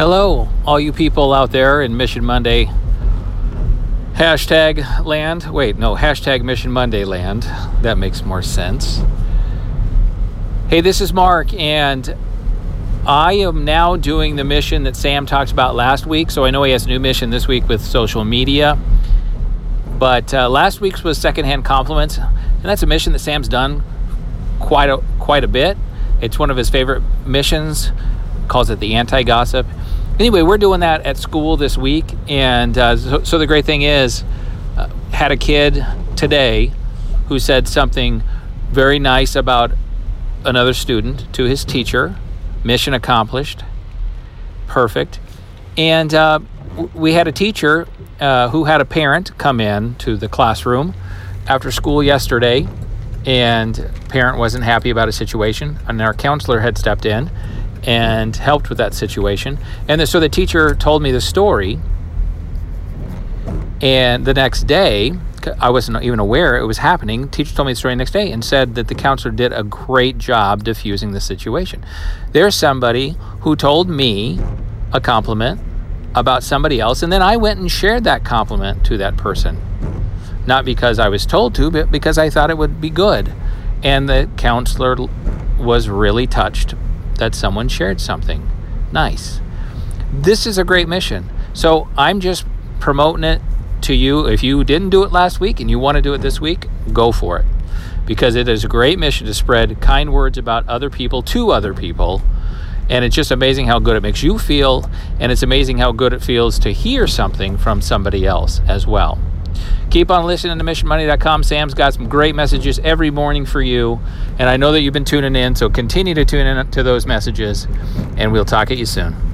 Hello, all you people out there in Mission Monday hashtag land. Wait, no, hashtag Mission Monday land. That makes more sense. Hey, this is Mark, and I am now doing the mission that Sam talked about last week. So I know he has a new mission this week with social media. But uh, last week's was secondhand compliments, and that's a mission that Sam's done quite a quite a bit. It's one of his favorite missions. Calls it the anti-gossip. Anyway, we're doing that at school this week, and uh, so, so, the great thing is, uh, had a kid today who said something very nice about another student to his teacher. Mission accomplished. Perfect. And uh, we had a teacher uh, who had a parent come in to the classroom after school yesterday, and parent wasn't happy about a situation, and our counselor had stepped in and helped with that situation. And so the teacher told me the story, and the next day, I wasn't even aware it was happening. Teacher told me the story the next day and said that the counselor did a great job diffusing the situation. There's somebody who told me a compliment about somebody else, and then I went and shared that compliment to that person. Not because I was told to, but because I thought it would be good. And the counselor was really touched that someone shared something nice. This is a great mission. So I'm just promoting it to you. If you didn't do it last week and you want to do it this week, go for it. Because it is a great mission to spread kind words about other people to other people and it's just amazing how good it makes you feel. And it's amazing how good it feels to hear something from somebody else as well. Keep on listening to missionmonday.com. Sam's got some great messages every morning for you. And I know that you've been tuning in, so continue to tune in to those messages. And we'll talk at you soon.